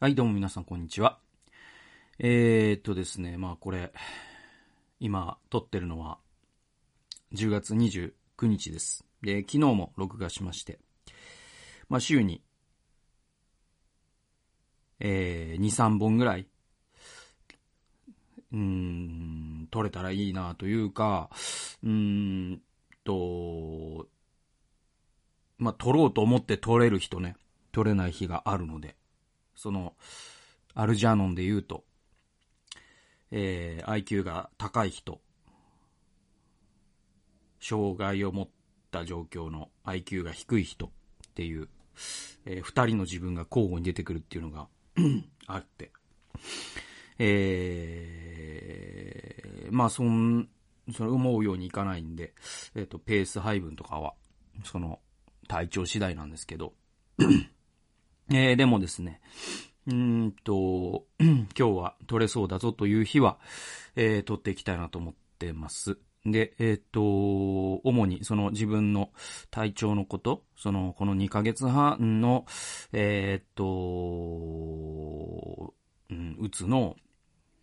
はい、どうも皆さん、こんにちは。えー、っとですね、まあこれ、今、撮ってるのは、10月29日です。で、昨日も録画しまして、まあ週に、えー、2、3本ぐらい、うん、撮れたらいいなというか、うんと、まあ撮ろうと思って撮れる人ね、撮れない日があるので、その、アルジャーノンで言うと、えー、IQ が高い人、障害を持った状況の IQ が低い人っていう、えー、二人の自分が交互に出てくるっていうのが あって、えー、まあそん、それ思うようにいかないんで、えっ、と、ペース配分とかは、その、体調次第なんですけど、えー、でもですね、うんと、今日は取れそうだぞという日は、えー、取っていきたいなと思ってます。で、えっ、と、主にその自分の体調のこと、その、この2ヶ月半の、えっ、と、うん、つの、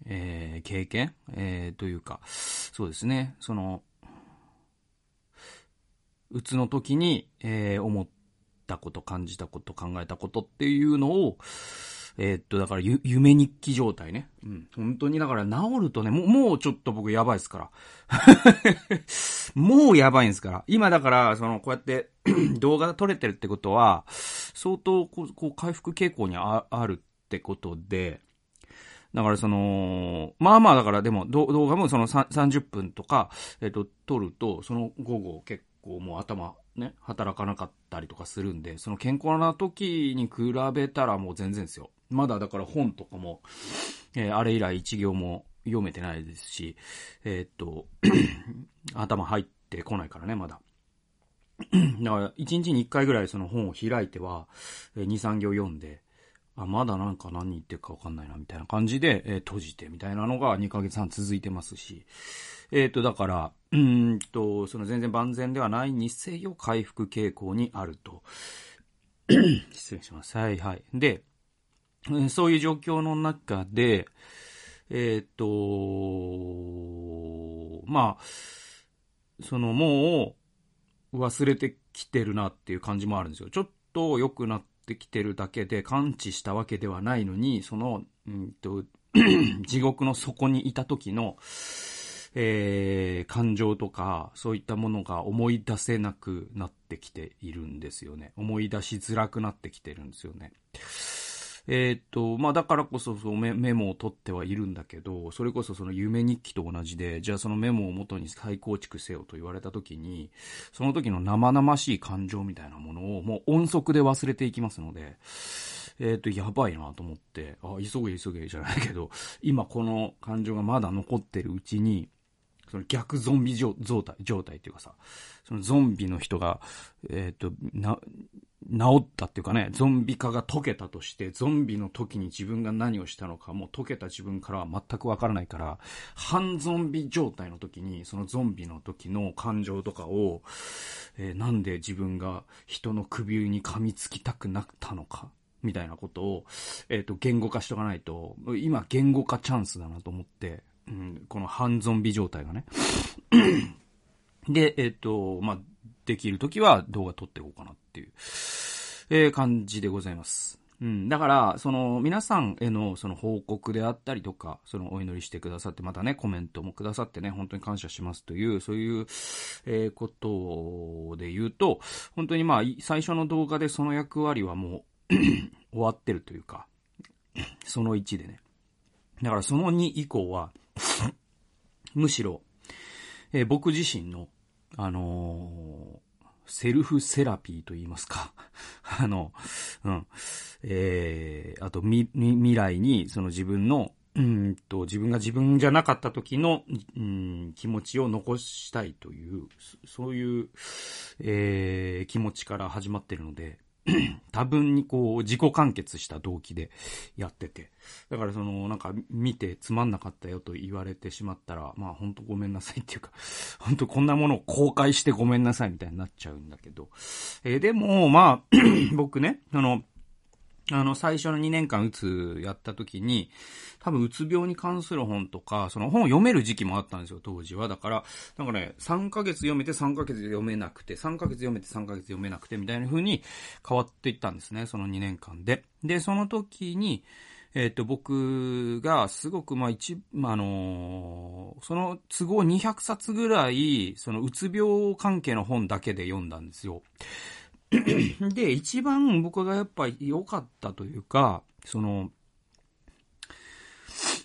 えー経験、えーというか、そうですね、その、うつの時に、えー思ったこと、感じたこと、考えたことっていうのを、えーっと、だからゆ、夢日記状態ね。うん。本当に、だから治るとね、もう、もうちょっと僕やばいですから。もうやばいんですから。今だから、その、こうやって 動画が撮れてるってことは、相当こう、こう回復傾向にああるってことで、だからその、まあまあだからでも動画もその30分とか、えっ、と、撮ると、その午後結構もう頭ね、働かなかったりとかするんで、その健康な時に比べたらもう全然ですよ。まだだから本とかも、えーあれ以来一行も読めてないですし、えーっと、頭入ってこないからね、まだ。だから、一日に一回ぐらいその本を開いては、えー二、三行読んで、あ、まだなんか何言ってるかわかんないな、みたいな感じで、えー閉じてみたいなのが2ヶ月半続いてますし、えっ、と、だから、うんと、その全然万全ではないにせよ回復傾向にあると。失礼します。はいはい。で、そういう状況の中で、えっ、と、まあ、そのもう忘れてきてるなっていう感じもあるんですよ。ちょっと良くなってきてるだけで感知したわけではないのに、その、うんと、地獄の底にいた時の、えー感情とか、そういったものが思い出せなくなってきているんですよね。思い出しづらくなってきてるんですよね。えーっと、まあ、だからこそそうメモを取ってはいるんだけど、それこそその夢日記と同じで、じゃあそのメモを元に再構築せよと言われた時に、その時の生々しい感情みたいなものをもう音速で忘れていきますので、えーっと、やばいなと思って、あ、急げ急げじゃないけど、今この感情がまだ残ってるうちに、その逆ゾンビ状態、状態っていうかさ、そのゾンビの人が、えっ、と、な、治ったっていうかね、ゾンビ化が解けたとして、ゾンビの時に自分が何をしたのか、もう解けた自分からは全くわからないから、半ゾンビ状態の時に、そのゾンビの時の感情とかを、えーなんで自分が人の首に噛みつきたくなったのか、みたいなことを、えっ、と、言語化しとかないと、今言語化チャンスだなと思って、うん、この半ゾンビ状態がね。で、えっ、と、まあ、できるときは動画撮っていこうかなっていう、えー感じでございます。うん。だから、その、皆さんへの、その報告であったりとか、その、お祈りしてくださって、またね、コメントもくださってね、本当に感謝しますという、そういう、えーことで言うと、本当にまあ、最初の動画でその役割はもう、終わってるというか、その1でね。だからその2以降は、むしろ、えー僕自身の、あのーセルフセラピーと言いますか。あの、うん。えー、あと、み、未来に、その自分の、うんと、自分が自分じゃなかった時の、うん、気持ちを残したいという、そそういう、えー、気持ちから始まってるので、多分にこう、自己完結した動機でやってて。だからその、なんか見てつまんなかったよと言われてしまったら、まあ本当ごめんなさいっていうか、本当こんなものを公開してごめんなさいみたいになっちゃうんだけど。えーでも、まあ、僕ね、あの、あの、最初の2年間うつやった時に、多分うつ病に関する本とか、その本を読める時期もあったんですよ、当時は。だから、なんかね、3ヶ月読めて3ヶ月読めなくて、3ヶ月読めて3ヶ月読めなくて、みたいな風に変わっていったんですね、その2年間で。で、その時に、えっ、ー、と、僕がすごく、まあ、一、まあ、あのー、その都合200冊ぐらい、そのうつ病関係の本だけで読んだんですよ。で、一番僕がやっぱ良かったというか、その、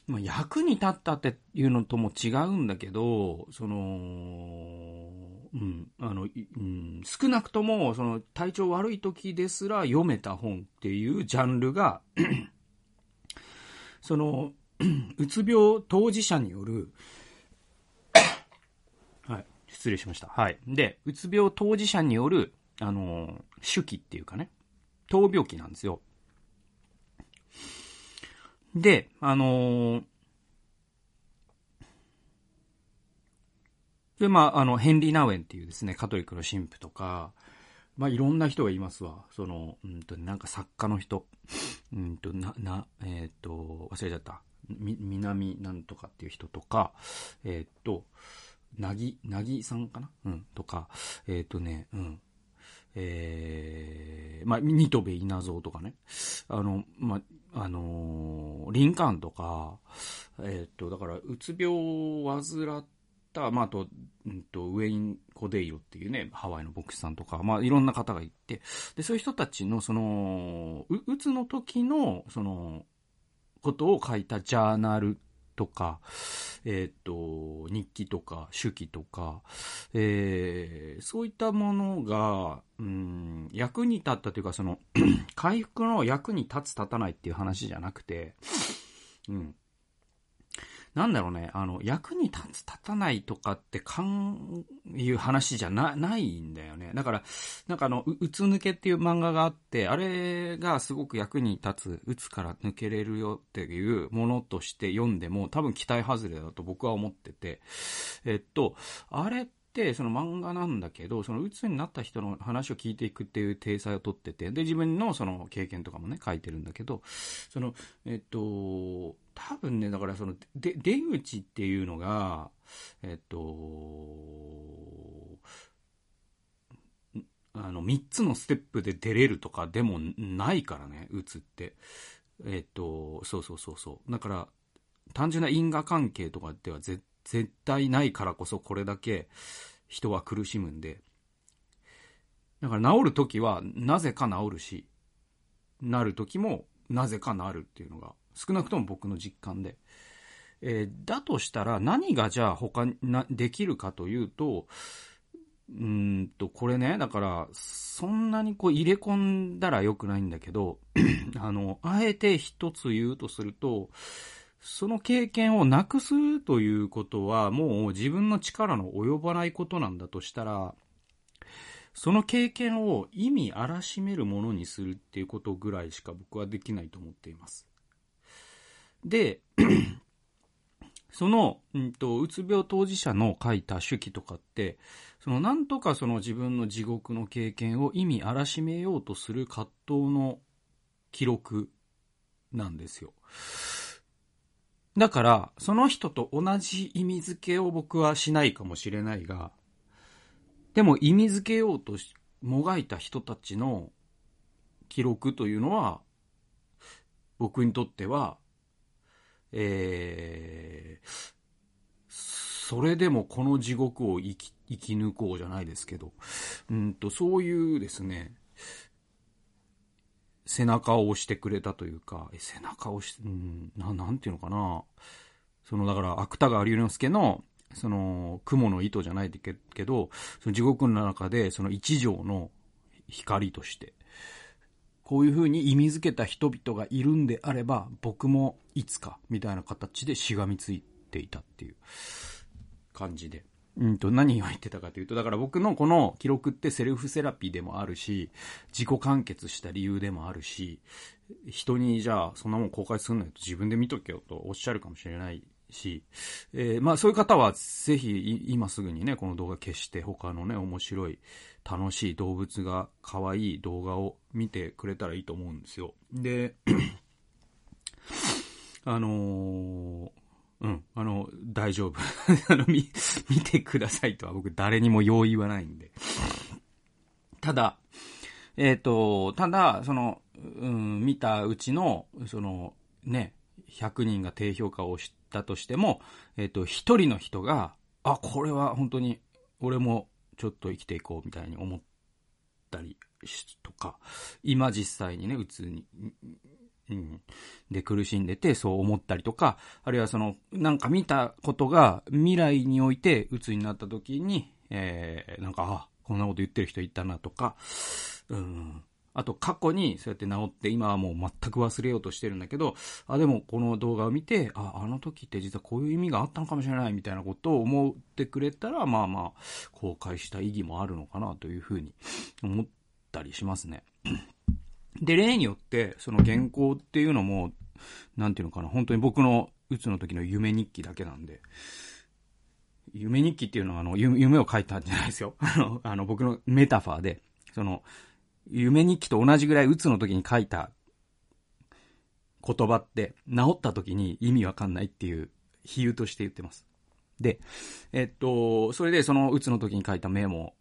まあ、役に立ったっていうのとも違うんだけど、その、うん、あの、うん、少なくとも、その、体調悪い時ですら読めた本っていうジャンルが その、うつ病当事者によるはい、失礼しました。はい。で、うつ病当事者によるあの、手記っていうかね、闘病記なんですよ。で、あので、まあ、あの、ヘンリー・ナウエンっていうですね、カトリックの神父とか、まあ、いろんな人がいますわ。その、うんと、なんか作家の人。うんと、な、な、えっ、ー、と、忘れちゃった。み、南なんとかっていう人とか、えっ、ー、と、なぎ、なぎさんかな？うん、とか、えっ、とね、うん。えー、まあ、ニトベ稲造とかね。あの、まあ、あのー、リンカーンとか、えっ、と、だから、うつ病を患った、まあ、あと、うんと、ウェイン・コデイロっていうね、ハワイの牧師さんとか、まあ、いろんな方がいて、で、そういう人たちの、その、う、うつの時の、その、ことを書いたジャーナルとか、えっ、ー、と、日記とか、手記とか、えー、そういったものが、うん、役に立ったというか、その、回復の役に立つ立たないっていう話じゃなくて、うん、なんだろうね、あの、役に立つ、立たないとかってかん、いう話じゃな、ないんだよね。だから、なんかあの、う、うつ抜けっていう漫画があって、あれがすごく役に立つ、うつから抜けれるよっていうものとして読んでも、多分期待外れだと僕は思ってて、えっと、あれって、その漫画なんだけど、その鬱になった人の話を聞いていくっていう体裁をとってて、で、自分のその経験とかもね、書いてるんだけど、その、えっと、多分ね、だからその、で、出口っていうのが、えっと、あの、三つのステップで出れるとかでもないからね、打つって。えっと、そうそうそうそう。だから、単純な因果関係とかでは絶対ないからこそこれだけ人は苦しむんで。だから治るときはなぜか治るし、なるときもなぜかなるっていうのが少なくとも僕の実感で。えー、だとしたら何がじゃあ他になできるかというと、うんと、これね、だから、そんなにこう入れ込んだら良くないんだけど、あの、あえて一つ言うとすると、その経験をなくすということは、もう自分の力の及ばないことなんだとしたら、その経験を意味あらしめるものにするっていうことぐらいしか僕はできないと思っています。で、その、うんと、うつ病当事者の書いた手記とかって、その、なんとかその自分の地獄の経験を意味あらしめようとする葛藤の記録なんですよ。だから、その人と同じ意味付けを僕はしないかもしれないが、でも意味付けようともがいた人たちの記録というのは、僕にとってはえー、それでもこの地獄を生き、生き抜こうじゃないですけど、うんと、そういうですね、背中を押してくれたというか、背中を押して、うん、な、なんていうのかな。その、だから、芥川龍之介の、その、雲の糸じゃないけど、その地獄の中で、その一条の光として、こういう風に意味づけた人々がいるんであれば、僕もいつか、みたいな形でしがみついていたっていう感じで。うんと、何を言ってたかというと、だから僕のこの記録ってセルフセラピーでもあるし、自己完結した理由でもあるし、人にじゃあそんなもん公開すんなよと自分で見とけよとおっしゃるかもしれないし、えー、まあそういう方はぜひ今すぐにね、この動画消して他のね、面白い、楽しい動物が可愛い動画を見てくれたらいいと思うんですよ。で、あのー、うん、あの、大丈夫。あの、見、見てくださいとは僕誰にも用意はないんで。ただ、えっ、ー、と、ただ、その、うん、見たうちの、その、ね、100人が低評価をしたとしても、えっ、ー、と、1人の人が、あ、これは本当に、俺もちょっと生きていこうみたいに思ったりとか、今実際にね、うつに、うん、で苦しんでてそう思ったりとか、あるいはその、なんか見たことが未来において鬱になった時に、えー、なんか、あ、こんなこと言ってる人いたなとか、うん、あと過去にそうやって治って今はもう全く忘れようとしてるんだけど、あ、でもこの動画を見て、あ、あの時って実はこういう意味があったのかもしれないみたいなことを思ってくれたら、まあまあ、公開した意義もあるのかなというふうに思ったりしますね。で、例によって、その原稿っていうのも、なんていうのかな、本当に僕のうつの時の夢日記だけなんで、夢日記っていうのはあの、夢を書いたんじゃないですよ。あの、あの僕のメタファーで、その、夢日記と同じぐらいうつの時に書いた言葉って、治った時に意味わかんないっていう比喩として言ってます。で、えっと、それでそのうつの時に書いたメモ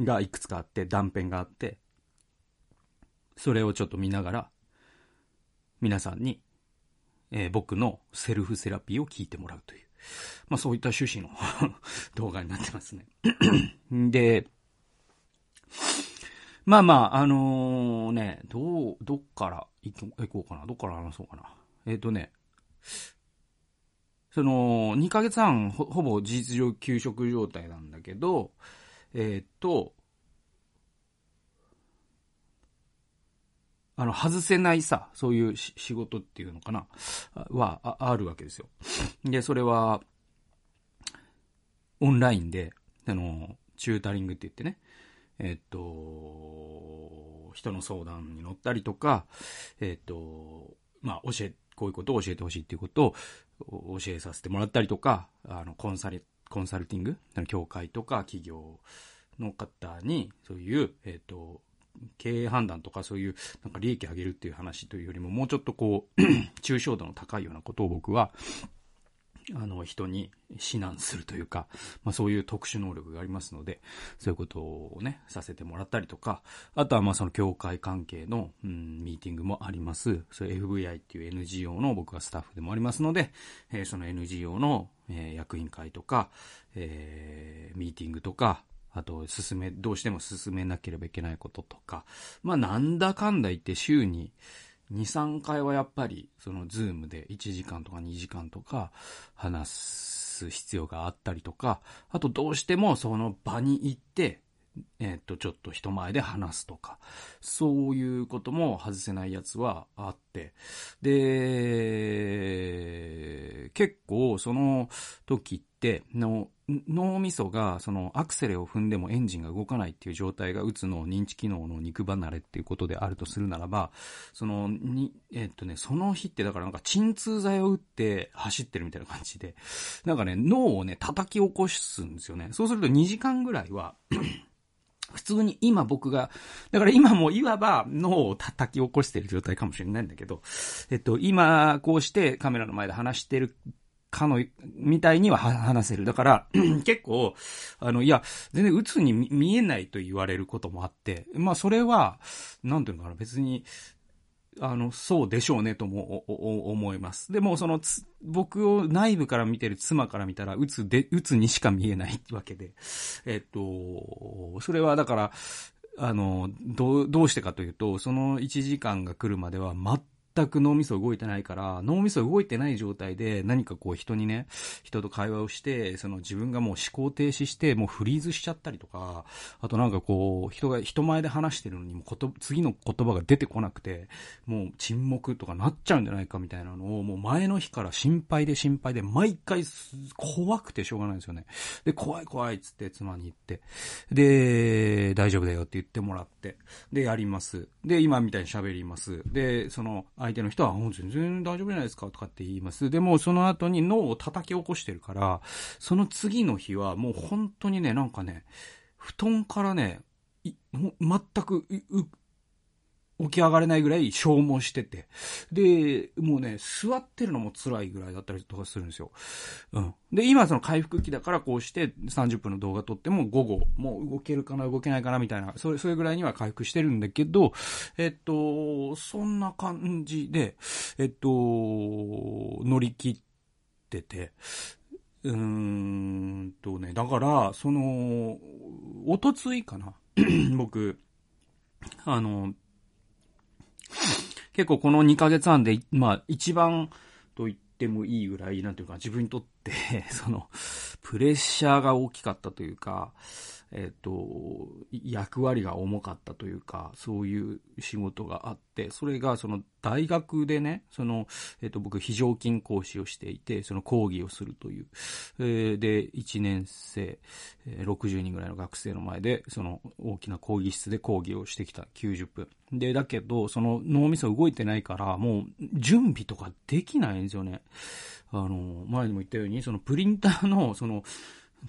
がいくつかあって、断片があって、それをちょっと見ながら、皆さんに、えー、僕のセルフセラピーを聞いてもらうという、まあそういった趣旨の 動画になってますね。で、まあまあ、あのー、ね、どう、どっから行こうかな。どっから話そうかな。えっ、ー、とね、その、2ヶ月半ほ、ほぼ事実上休職状態なんだけど、えっ、と、あの、外せないさ、そういう仕事っていうのかな、はあ、あるわけですよ。で、それは、オンラインで、あの、チュータリングって言ってね、えっと、人の相談に乗ったりとか、えっと、まあ、教え、こういうことを教えてほしいっていうことを教えさせてもらったりとか、あの、コンサル、コンサルティング、協会とか企業の方に、そういう、えっと、経営判断とかそういう、なんか利益上げるっていう話というよりも、もうちょっとこう、抽象度の高いようなことを僕は、あの、人に指南するというか、まあそういう特殊能力がありますので、そういうことをね、させてもらったりとか、あとはまあその協会関係の、うん、ミーティングもあります。それ FVI っていう NGO の僕はスタッフでもありますので、えー、その NGO の、えー、役員会とか、えー、ミーティングとか、あと、進め、どうしても進めなければいけないこととか、まあなんだかんだ言って週に、2、3回はやっぱり、そのズームで1時間とか2時間とか話す必要があったりとか、あとどうしてもその場に行って、えっ、と、ちょっと人前で話すとか、そういうことも外せないやつはあって、で、結構その時って、の脳みそがそのアクセルを踏んでもエンジンが動かないっていう状態がうつの認知機能の肉離れっていうことであるとするならば、そのに、えっとね、その日ってだからなんか鎮痛剤を打って走ってるみたいな感じで、なんかね、脳をね、叩き起こすんですよね。そうすると2時間ぐらいは普通に今僕が、だから今もいわば脳を叩き起こしている状態かもしれないんだけど、えっと、今こうしてカメラの前で話してるかの、みたいには話せる。だから、結構、あの、いや、全然鬱に見えないと言われることもあって、まあそれは、なんていうのかな、別に、あの、そうでしょうねとも思います。でも、その、僕を内部から見てる妻から見たら、うつで、うつにしか見えないわけで。えっと、それはだから、あの、どう、どうしてかというと、その1時間が来るまでは全く脳みそ動いてないから、脳みそ動いてない状態で何かこう人にね、人と会話をして、その自分がもう思考停止して、もうフリーズしちゃったりとか、あとなんかこう、人が人前で話してるのにもこと、次の言葉が出てこなくて、もう沈黙とかなっちゃうんじゃないかみたいなのを、もう前の日から心配で心配で、毎回怖くてしょうがないんですよね。で、怖い怖いっつって妻に言って、で、大丈夫だよって言ってもらって、で、やります。で、今みたいに喋ります。で、その、相手の人は、もう全然大丈夫じゃないですかとかって言います。でも、その後に脳を叩き起こしてるから、その次の日はもう本当にね、なんかね、布団からね、全く起き上がれないぐらい消耗してて。で、もうね、座ってるのも辛いぐらいだったりとかするんですよ。うん。で、今その回復期だからこうして30分の動画撮っても午後、もう動けるかな動けないかなみたいな、それ、それぐらいには回復してるんだけど、えっと、そんな感じで、えっと、乗り切ってて、うーんとね、だから、その、おとついかな 僕、あの、結構この2ヶ月半で、まあ一番と言ってもいいぐらい、なんていうか自分にとって その、プレッシャーが大きかったというか、えっ、と、役割が重かったというか、そういう仕事があって、それがその大学でね、その、えっ、と、僕、非常勤講師をしていて、その講義をするという、えー、で、1年生、60人ぐらいの学生の前で、その大きな講義室で講義をしてきた90分。で、だけど、その脳みそ動いてないから、もう準備とかできないんですよね。あの、前にも言ったように、そのプリンターの、その、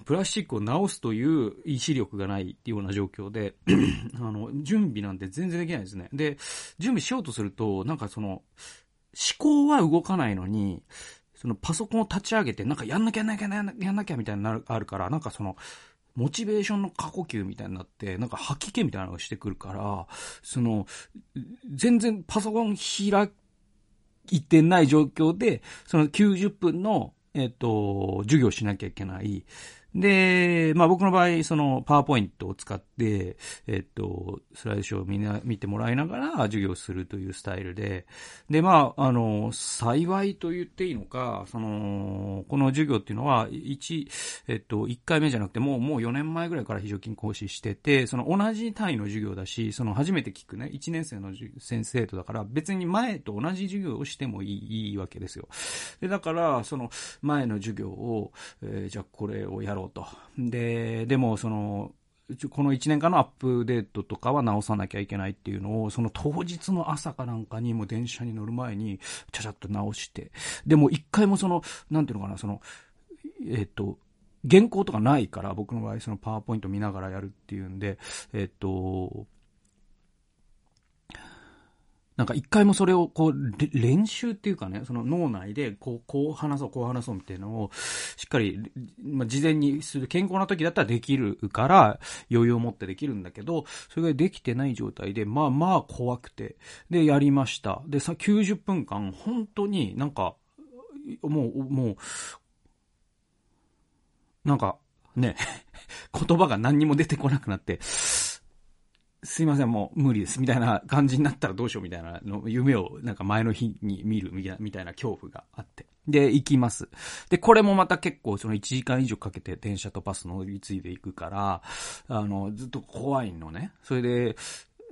プラスチックを直すという意志力がないっていうような状況で あの、準備なんて全然できないですね。で、準備しようとすると、なんかその、思考は動かないのに、そのパソコンを立ち上げて、なんかやんなきゃやんなきゃやんなきゃみたいになる、あるから、なんかその、モチベーションの過呼吸みたいになって、なんか吐き気みたいなのがしてくるから、その、全然パソコン開いてない状況で、その90分の、えっ、と、授業しなきゃいけない。で、まあ僕の場合、そのパワーポイントを使って、えっと、スライドショーをみんな見てもらいながら授業するというスタイルで、で、まあ、あの、幸いと言っていいのか、その、この授業っていうのは、1、えっと、1回目じゃなくて、もう、もう4年前ぐらいから非常勤講師してて、その同じ単位の授業だし、その初めて聞くね、1年生の先生とだから、別に前と同じ授業をしてもいいいいわけですよ。で、だから、その前の授業を、えー、じゃあこれをやろうと。で、でもその、この1年間のアップデートとかは直さなきゃいけないっていうのを、その当日の朝かなんかにも電車に乗る前に、ちゃちゃっと直して、でも一回もその、なんていうのかな、その、えっ、と、原稿とかないから、僕の場合そのパワーポイント見ながらやるっていうんで、えっ、と、なんか一回もそれをこう、練習っていうかね、その脳内でこう、こう話そう、こう話そうみたいなのを、しっかり、まあ、事前にする健康な時だったらできるから、余裕を持ってできるんだけど、それができてない状態で、まあまあ怖くて、で、やりました。で、さ、90分間、本当になんか、もう、もう、なんか、ね、言葉が何にも出てこなくなって、すいません、もう無理です、みたいな感じになったらどうしようみたいなの、夢をなんか前の日に見るみたいな恐怖があって。で、行きます。で、これもまた結構その1時間以上かけて電車とバス乗り継いでいくから、あの、ずっと怖いのね。それで、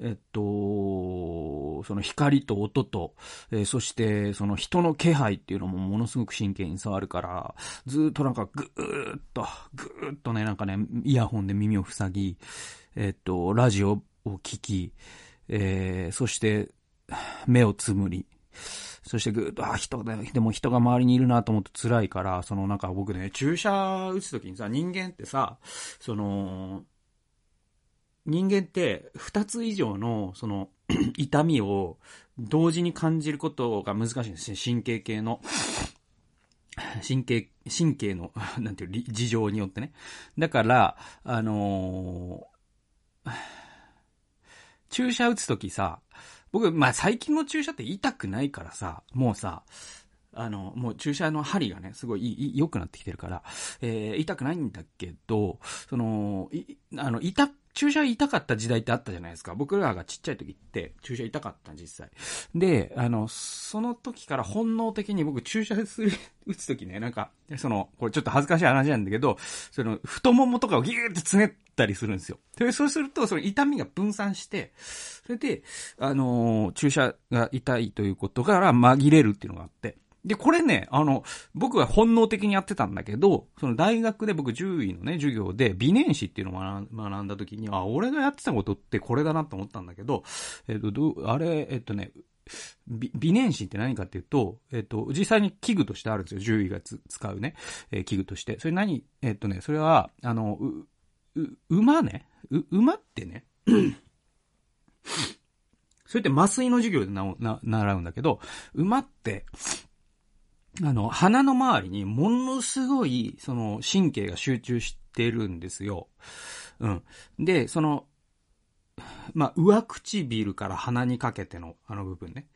えっと、その光と音と、えー、そしてその人の気配っていうのもものすごく神経に触るから、ずっとなんかぐーっと、ぐーっとね、なんかね、イヤホンで耳を塞ぎ、えっと、ラジオを聞き、えー、そして、目をつむり、そしてぐーっと、あ、人だ、でも人が周りにいるなと思って辛いから、そのなんか僕ね、注射打つときにさ、人間ってさ、その、人間って二つ以上の、その、痛みを同時に感じることが難しいんですね。神経系の。神経、神経の、なんていう、事情によってね。だから、あのー注射打つときさ、僕、まあ、最近の注射って痛くないからさ、もうさ、あの、もう注射の針がね、すごい良くなってきてるから、えー、痛くないんだけど、その、い、あの、痛注射痛かった時代ってあったじゃないですか。僕らがちっちゃい時って注射痛かった実際。で、あの、その時から本能的に僕注射する、打つ時ね、なんか、その、これちょっと恥ずかしい話なんだけど、その、太ももとかをギューってつねったりするんですよ。で、そうすると、その痛みが分散して、それで、あのー、注射が痛いということから紛れるっていうのがあって、で、これね、あの、僕は本能的にやってたんだけど、その大学で僕獣医のね、授業で微年史っていうのを学んだ時に、あ、俺がやってたことってこれだなと思ったんだけど、えっと、どあれ、えっとね、微微燃子って何かっていうと、えっ、と、実際に器具としてあるんですよ。獣医が使うね、えー、器具として。それ何えっ、とね、それは、あの、馬ね。馬ってね。それって麻酔の授業でな、な、習うんだけど、馬って、あの、鼻の周りにものすごい、その、神経が集中してるんですよ。うん。で、その、まあ、上唇から鼻にかけてのあの部分ね。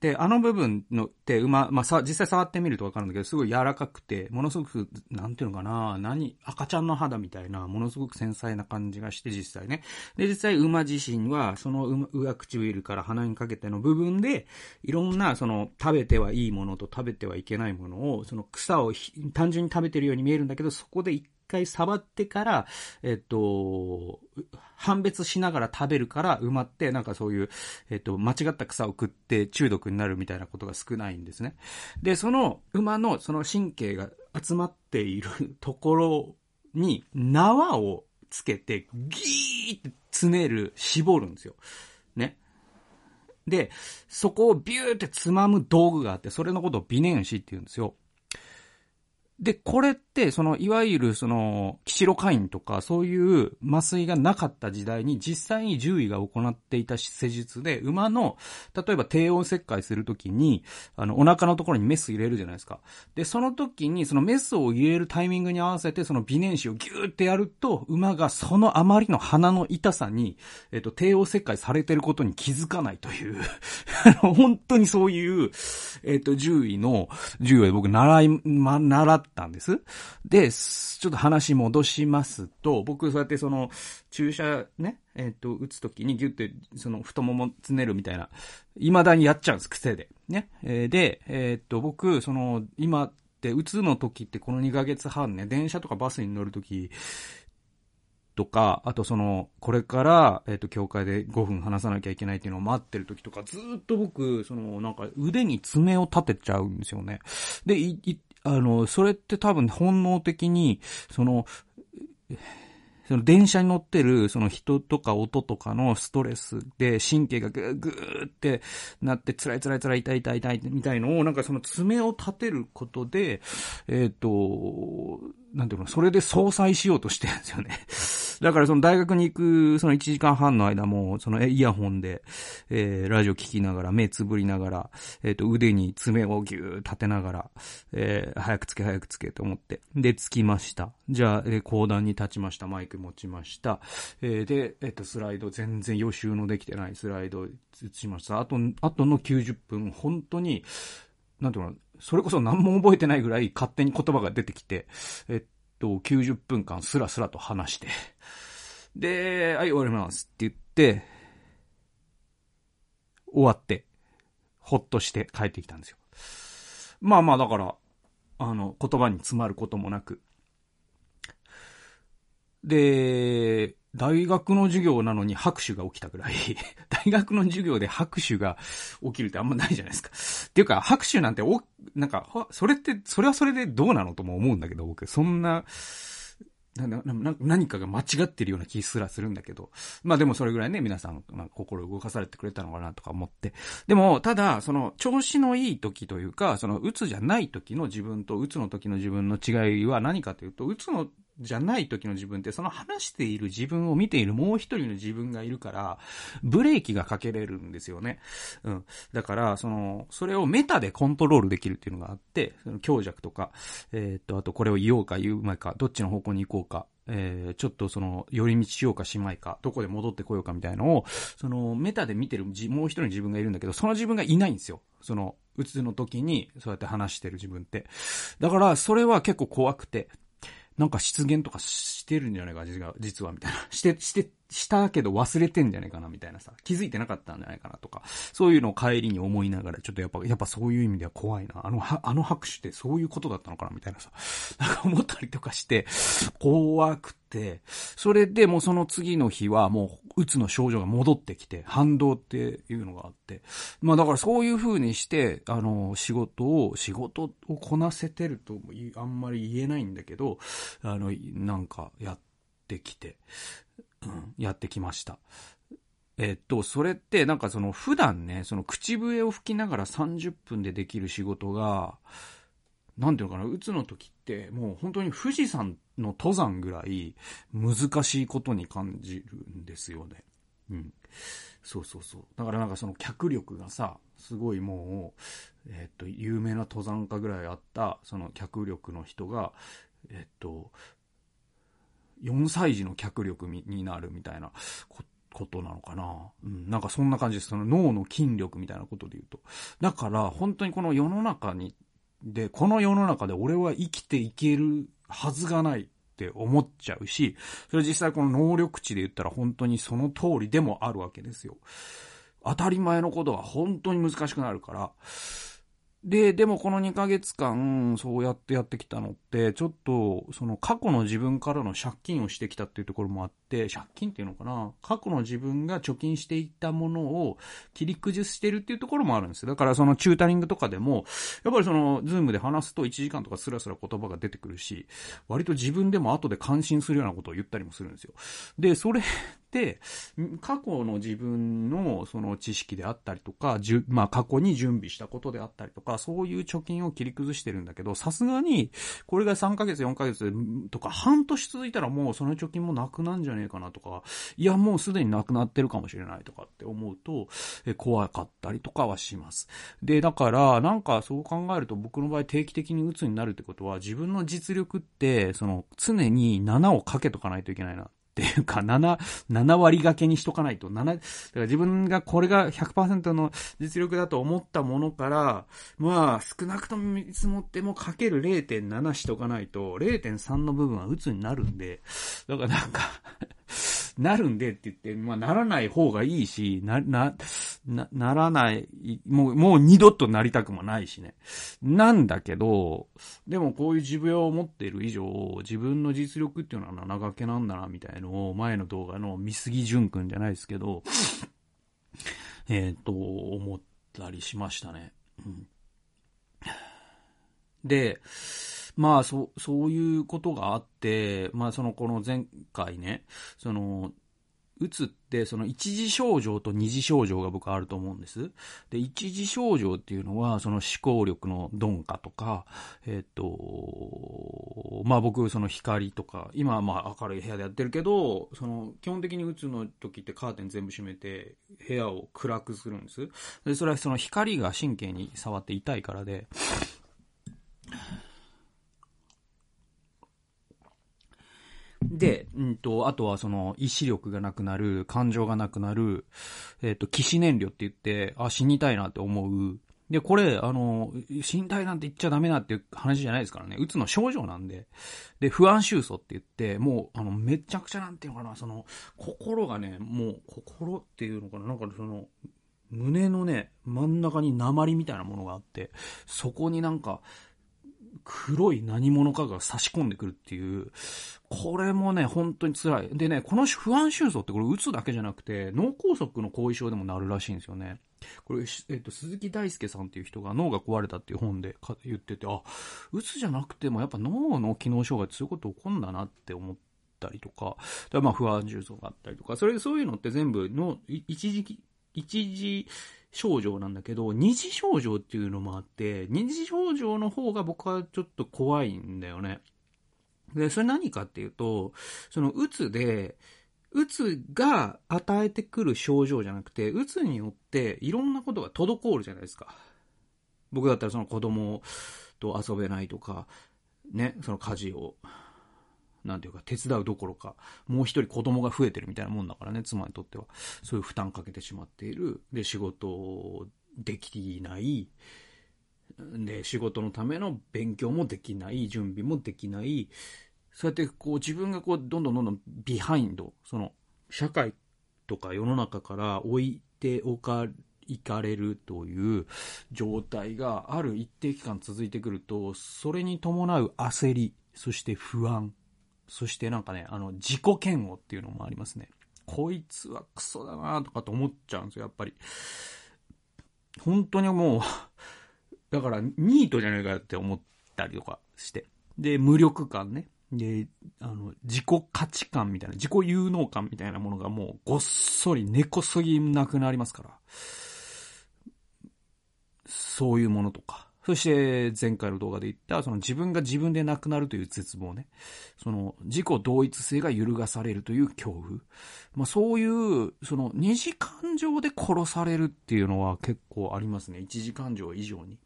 で、あの部分のって馬、まあ、さ、実際触ってみるとわかるんだけど、すごい柔らかくて、ものすごく、なんていうのかな、何、赤ちゃんの肌みたいな、ものすごく繊細な感じがして、実際ね。で、実際馬自身は、その上唇から鼻にかけての部分で、いろんな、その、食べてはいいものと食べてはいけないものを、その草を単純に食べてるように見えるんだけど、そこで一回触ってから、えっと、判別しながら食べるから埋まって、なんかそういう、えっと、間違った草を食って中毒になるみたいなことが少ないんですね。で、その馬のその神経が集まっているところに縄をつけてギーってつねる、絞るんですよ。ね。で、そこをビューってつまむ道具があって、それのことを微燃子って言うんですよ。で、これって、その、いわゆる、その、キシロカインとか、そういう麻酔がなかった時代に、実際に獣医が行っていた施術で、馬の、例えば低温切開するときに、あの、お腹のところにメス入れるじゃないですか。で、その時に、そのメスを入れるタイミングに合わせて、その微燃子をギューってやると、馬がそのあまりの鼻の痛さに、えっと、低温切開されてることに気づかないという 本当にそういう、えっと、獣医の、獣医で僕習い、ま、習、ったんです。で、ちょっと話戻しますと、僕そうやってその、注射ね、えっ、ー、と、打つときにギュって、その、太ももつねるみたいな、未だにやっちゃうんです、癖で。ね。えー、で、えっ、ー、と、僕、その、今って、打つの時ってこの2ヶ月半ね、電車とかバスに乗るとき、とか、あとその、これから、えっ、ー、と、教会で5分話さなきゃいけないっていうのを待ってる時とか、ずっと僕、その、なんか腕に爪を立てちゃうんですよね。で、い、い、あの、それって多分本能的に、その、その電車に乗ってる、その人とか音とかのストレスで神経がぐーぐーってなって、辛い辛い辛い痛い痛い痛いみたいのを、なんかその爪を立てることで、えっ、と、なんていうの、それで相殺しようとしてるんですよね。だからその大学に行く、その1時間半の間も、そのイヤホンで、えー、ラジオ聞きながら、目つぶりながら、えっ、ー、と、腕に爪をぎゅー立てながら、えー、早くつけ早くつけと思って。で、つきました。じゃあ、えー、講談に立ちました。マイク持ちました。えー、で、えっ、ー、と、スライド、全然予習のできてないスライド打ちました。あと、あとの90分、本当に、なんていうの、それこそ何も覚えてないぐらい勝手に言葉が出てきて、えっと、90分間スラスラと話して、で、はい、終わりますって言って、終わって、ほっとして帰ってきたんですよ。まあまあ、だから、あの、言葉に詰まることもなく。で、大学の授業なのに拍手が起きたぐらい 大学の授業で拍手が起きるってあんまないじゃないですか。っていうか、拍手なんてお、なんか、それって、それはそれでどうなのとも思うんだけど、僕、そんな、な、な、な、何かが間違ってるような気すらするんだけど。まあでもそれぐらいね、皆さん、まあ、心動かされてくれたのかなとか思って。でも、ただ、その、調子のいい時というか、その、うつじゃない時の自分とうつの時の自分の違いは何かというと、うつのじゃない時の自分って、その話している自分を見ているもう一人の自分がいるから、ブレーキがかけれるんですよね。うん。だから、その、それをメタでコントロールできるっていうのがあって、その強弱とか、えー、っと、あとこれを言おうか言うまいか、どっちの方向に行こうか、えー、ちょっとその、寄り道しようかしまいか、どこで戻ってこようかみたいのを、その、メタで見てるもう一人の自分がいるんだけど、その自分がいないんですよ。その、うつの時に、そうやって話してる自分って。だから、それは結構怖くて、なんか失言とかしてるんじゃないか、実は、みたいな。して、して、したけど忘れてんじゃないかな、みたいなさ。気づいてなかったんじゃないかなとか。そういうのを帰りに思いながら、ちょっとやっぱ、やっぱそういう意味では怖いな。あの、あの拍手ってそういうことだったのかな、みたいなさ。なんか思ったりとかして、怖くて、それでもうその次の日はもう、うつの症状が戻ってきて、反動っていうのがあって。まあだからそういう風にして、あの、仕事を、仕事をこなせてると、あんまり言えないんだけど、あの、なんかやってきて、うん、やってきました。えっと、それってなんかその普段ね、その口笛を吹きながら30分でできる仕事が、なんていうのかな、うつの時ってもう本当に富士山の登山ぐらい難しいことに感じるんですよね。うん。そうそうそう。だからなんかその脚力がさ、すごいもう、えっと、有名な登山家ぐらいあった、その脚力の人が、えっと、4歳児の脚力になるみたいなことなのかな。うん、なんかそんな感じです。その脳の筋力みたいなことで言うと。だから、本当にこの世の中に、で、この世の中で俺は生きていけるはずがないって思っちゃうし、それ実際この能力値で言ったら本当にその通りでもあるわけですよ。当たり前のことは本当に難しくなるから、で、でもこの2ヶ月間、そうやってやってきたのって、ちょっと、その過去の自分からの借金をしてきたっていうところもあって、借金っていうのかな？過去の自分が貯金していたものを切り崩してるっていうところもあるんですよ。だからそのチュータリングとかでも、やっぱりその、ズームで話すと1時間とかスラスラ言葉が出てくるし、割と自分でも後で感心するようなことを言ったりもするんですよ。で、それ、過去の自分のその知識であったりとか、じゅ、まあ過去に準備したことであったりとか、そういう貯金を切り崩してるんだけど、さすがに、これが3ヶ月、4ヶ月とか、半年続いたらもうその貯金もなくなんじゃねえかなとか、いやもうすでになくなってるかもしれないとかって思うと、え怖かったりとかはします。で、だから、なんかそう考えると僕の場合定期的に鬱になるってことは、自分の実力って、その常に7をかけとかないといけないなっていうか、7、7割掛けにしとかないと、7、だから自分がこれが100%の実力だと思ったものから、まあ、少なくとも見積もってもかける0.7しとかないと、0.3の部分は鬱になるんで、だからなんか なるんでって言って、まあ、ならない方がいいし、な、な、な、ならない、もう、もう二度となりたくもないしね。なんだけど、でもこういう持病を持っている以上、自分の実力っていうのは長掛けなんだな、みたいのを、前の動画の見杉淳くんじゃないですけど、えっ、と、思ったりしましたね。うん、で、まあ、そう、そういうことがあって、まあ、その、この前回ね、その、うつって、その一次症状と二次症状が僕あると思うんです。で、一次症状っていうのは、その思考力の鈍化とか、えっ、と、まあ僕、その光とか、今はまあ明るい部屋でやってるけど、その基本的にうつの時ってカーテン全部閉めて、部屋を暗くするんです。で、それはその光が神経に触って痛いからで、で、うんと、あとはその、意志力がなくなる、感情がなくなる、えっ、ー、と、起死燃料って言って、あ、死にたいなって思う。で、これ、あの、死にたいなんて言っちゃダメなっていう話じゃないですからね。うつの症状なんで。で、不安収束って言って、もう、あの、めちゃくちゃなんていうのかな、その、心がね、もう、心っていうのかな、なんかその、胸のね、真ん中に鉛みたいなものがあって、そこになんか、黒い何者かが差し込んでくるっていう、これもね、本当に辛い。でね、この不安収束ってこれ打つだけじゃなくて、脳梗塞の後遺症でもなるらしいんですよね。これ、えっと、鈴木大輔さんっていう人が脳が壊れたっていう本で言ってて、あ、うつじゃなくてもやっぱ脳の機能障害そういうこと起こるんだなって思ったりとか、まあ不安重奏があったりとか、それ、そういうのって全部の、一時、一時症状なんだけど、二次症状っていうのもあって、二次症状の方が僕はちょっと怖いんだよね。で、それ何かっていうと、その、うつで、うつが与えてくる症状じゃなくて、うつによっていろんなことが滞るじゃないですか。僕だったらその子供と遊べないとか、ね、その家事をなんていうか、手伝うどころか、もう一人子供が増えてるみたいなもんだからね、妻にとっては。そういう負担かけてしまっている。で、仕事できない。で、仕事のための勉強もできない、準備もできない。そうやってこう自分がこうどんどんどんどんビハインド、その社会とか世の中から置いておかいかれるという状態がある一定期間続いてくると、それに伴う焦り、そして不安、そしてなんかね、あの、自己嫌悪っていうのもありますね。こいつはクソだなとかと思っちゃうんですよ、やっぱり。本当にもう だから、ニートじゃないかって思ったりとかして。で、無力感ね。で、あの、自己価値観みたいな、自己有能感みたいなものがもうごっそり根こそぎなくなりますから。そういうものとか。そして前回の動画で言った、その自分が自分でなくなるという絶望ね。その自己同一性が揺るがされるという恐怖。まあそういう、その二次感情で殺されるっていうのは結構ありますね。一次感情以上に。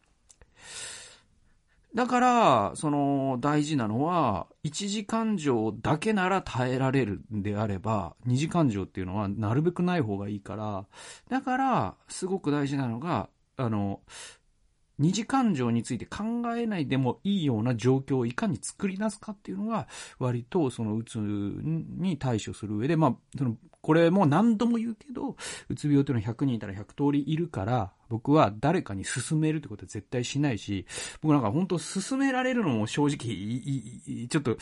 だから、その、大事なのは、一時感情だけなら耐えられるんであれば、二次感情っていうのはなるべくない方がいいから、だから、すごく大事なのが、あの、二次感情について考えないでもいいような状況をいかに作り出すかっていうのが、割とそのうつに対処する上で、まあ、その、これも何度も言うけど、うつ病っていうのは100人いたら100通りいるから、僕は誰かに勧めるってことは絶対しないし、僕なんか本当勧められるのも正直、ちょっと、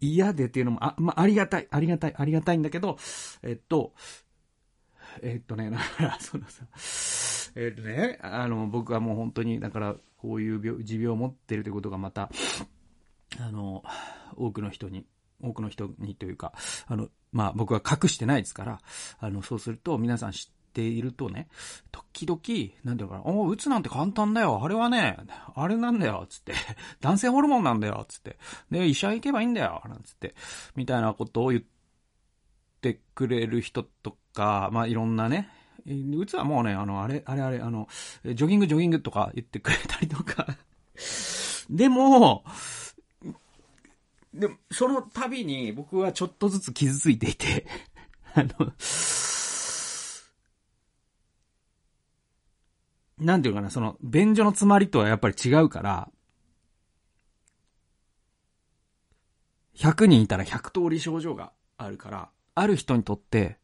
嫌でっていうのも、あ、まあ、ありがたい、ありがたい、ありがたいんだけど、えっと、えっとね、だから、そのさ、えっ、とね、あの、僕はもう本当に、だから、こういう病、持病を持ってるということがまた、あの、多くの人に、多くの人にというか、あの、まあ僕は隠してないですから、あの、そうすると皆さん知っているとね、時々、なんていうのかな、おうつなんて簡単だよ。あれはね、あれなんだよ、つって。男性ホルモンなんだよ、つって。で、医者行けばいいんだよ、なんつって。みたいなことを言ってくれる人とか、まあいろんなね、うつはもうね、あの、あれ、あれあれ、あの、ジョギングジョギングとか言ってくれたりとか。でも、でも、その度に僕はちょっとずつ傷ついていて。あの、なんていうかな、その、便所の詰まりとはやっぱり違うから、100人いたら100通り症状があるから、ある人にとって、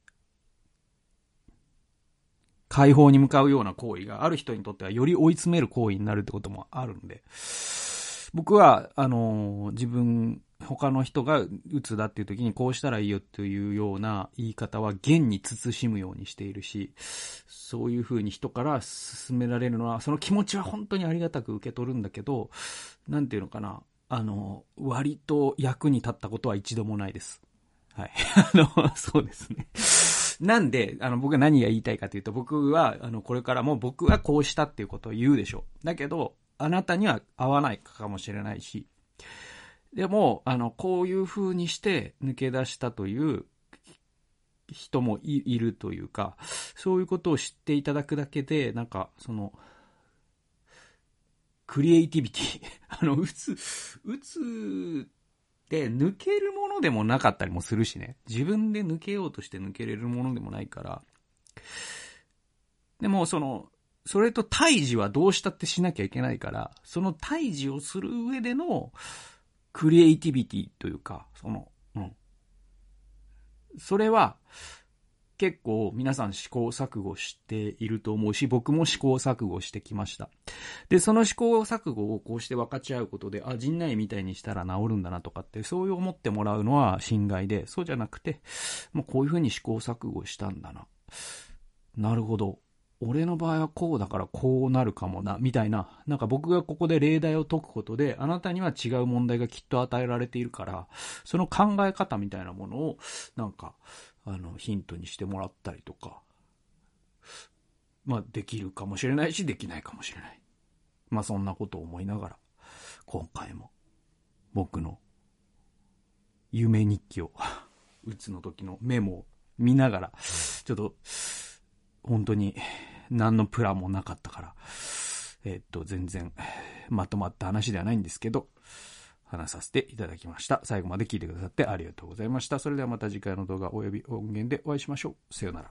解放に向かうような行為がある人にとってはより追い詰める行為になるってこともあるんで、僕は、あの、自分、他の人が鬱だっていう時にこうしたらいいよっていうような言い方は現に慎むようにしているし、そういう風に人から勧められるのは、その気持ちは本当にありがたく受け取るんだけど、なんていうのかな、あの、割と役に立ったことは一度もないです。はい。あの、そうですね。なんで、あの、僕は何が言いたいかというと、僕は、あの、これからも僕はこうしたっていうことを言うでしょう。だけど、あなたには合わないかもしれないし、でも、あの、こういう風にして抜け出したという人もいるというか、そういうことを知っていただくだけで、なんか、その、クリエイティビティ。あの、うつ、うつで抜けるものでもなかったりもするしね。自分で抜けようとして抜けれるものでもないから。でも、その、それと退治はどうしたってしなきゃいけないから、その退治をする上でのクリエイティビティというか、その、うん。それは、結構皆さん試行錯誤していると思うし、僕も試行錯誤してきました。で、その試行錯誤をこうして分かち合うことで、あ、陣内みたいにしたら治るんだなとかって、そういう思ってもらうのは心外で、そうじゃなくて、もうこういうふうに試行錯誤したんだな。なるほど。俺の場合はこうだからこうなるかもな、みたいな。なんか僕がここで例題を解くことで、あなたには違う問題がきっと与えられているから、その考え方みたいなものを、なんか、あの、ヒントにしてもらったりとか、まあ、できるかもしれないし、できないかもしれない。まあ、そんなことを思いながら、今回も、僕の、夢日記を、うつの時のメモを見ながら、ちょっと、本当に、何のプランもなかったから、えっと、全然、まとまった話ではないんですけど、話させていただきました。最後まで聞いてくださってありがとうございました。それではまた次回の動画及び音源でお会いしましょう。さようなら。